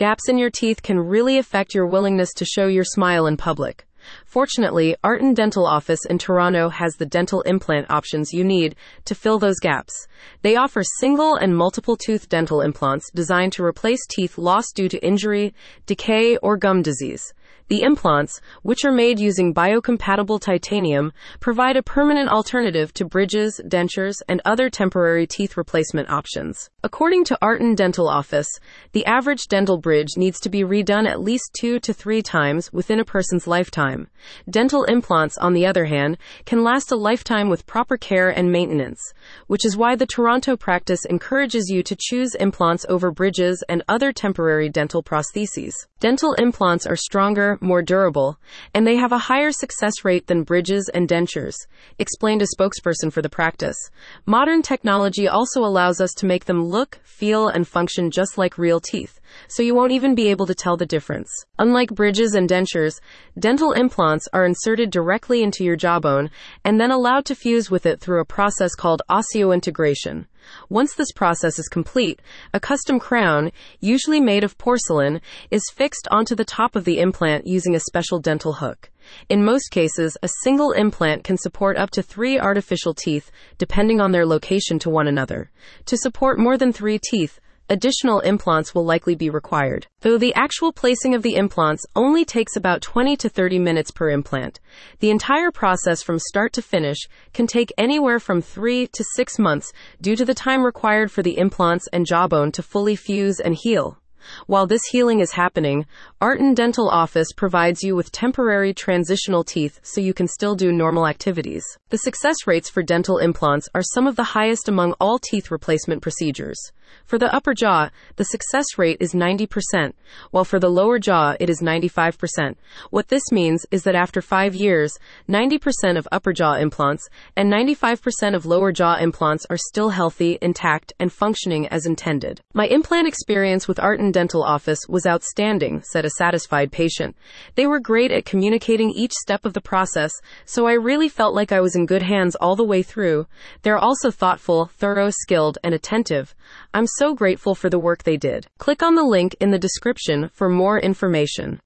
Gaps in your teeth can really affect your willingness to show your smile in public. Fortunately, Artin Dental Office in Toronto has the dental implant options you need to fill those gaps. They offer single and multiple tooth dental implants designed to replace teeth lost due to injury, decay, or gum disease. The implants, which are made using biocompatible titanium, provide a permanent alternative to bridges, dentures, and other temporary teeth replacement options. According to Artin Dental Office, the average dental bridge needs to be redone at least two to three times within a person's lifetime. Dental implants, on the other hand, can last a lifetime with proper care and maintenance, which is why the Toronto practice encourages you to choose implants over bridges and other temporary dental prostheses. Dental implants are stronger, more durable, and they have a higher success rate than bridges and dentures, explained a spokesperson for the practice. Modern technology also allows us to make them look, feel, and function just like real teeth, so you won't even be able to tell the difference. Unlike bridges and dentures, dental implants are inserted directly into your jawbone and then allowed to fuse with it through a process called osseointegration. Once this process is complete, a custom crown, usually made of porcelain, is fixed onto the top of the implant using a special dental hook. In most cases, a single implant can support up to three artificial teeth, depending on their location to one another. To support more than three teeth, additional implants will likely be required, though the actual placing of the implants only takes about 20 to 30 minutes per implant. The entire process from start to finish can take anywhere from 3 to 6 months due to the time required for the implants and jawbone to fully fuse and heal. While this healing is happening, Artin Dental Office provides you with temporary transitional teeth so you can still do normal activities. The success rates for dental implants are some of the highest among all teeth replacement procedures. For the upper jaw, the success rate is 90%, while for the lower jaw, it is 95%. What this means is that after five years, 90% of upper jaw implants and 95% of lower jaw implants are still healthy, intact, and functioning as intended. My implant experience with Artin Dental Office was outstanding, said a satisfied patient. They were great at communicating each step of the process, so I really felt like I was in good hands all the way through. They're also thoughtful, thorough, skilled, and attentive. I'm so grateful for the work they did. Click on the link in the description for more information.